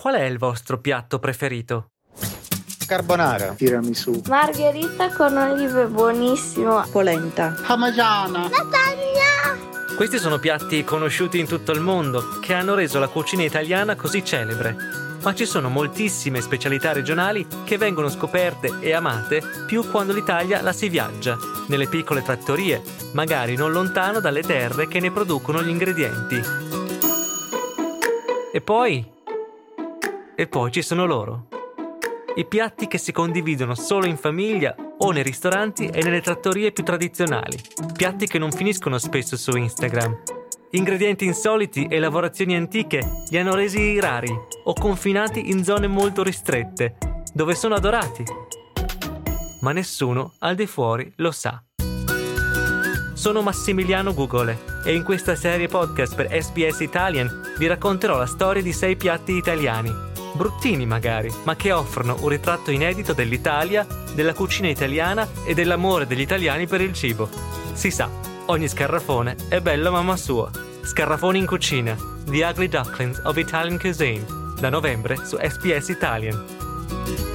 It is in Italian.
Qual è il vostro piatto preferito? Carbonara. Tiramisù. Margherita con olive, buonissimo. Polenta. Parmigiana. Lasagna. Questi sono piatti conosciuti in tutto il mondo che hanno reso la cucina italiana così celebre. Ma ci sono moltissime specialità regionali che vengono scoperte e amate più quando l'Italia la si viaggia, nelle piccole trattorie, magari non lontano dalle terre che ne producono gli ingredienti. E poi? E poi ci sono loro. I piatti che si condividono solo in famiglia o nei ristoranti e nelle trattorie più tradizionali. Piatti che non finiscono spesso su Instagram. Ingredienti insoliti e lavorazioni antiche li hanno resi rari o confinati in zone molto ristrette, dove sono adorati. Ma nessuno al di fuori lo sa. Sono Massimiliano Gugole e in questa serie podcast per SBS Italian vi racconterò la storia di sei piatti italiani, bruttini magari, ma che offrono un ritratto inedito dell'Italia, della cucina italiana e dell'amore degli italiani per il cibo. Si sa, ogni scarrafone è bello mamma sua. Scarrafoni in cucina, The Ugly Ducklings of Italian Cuisine, da novembre su SBS Italian.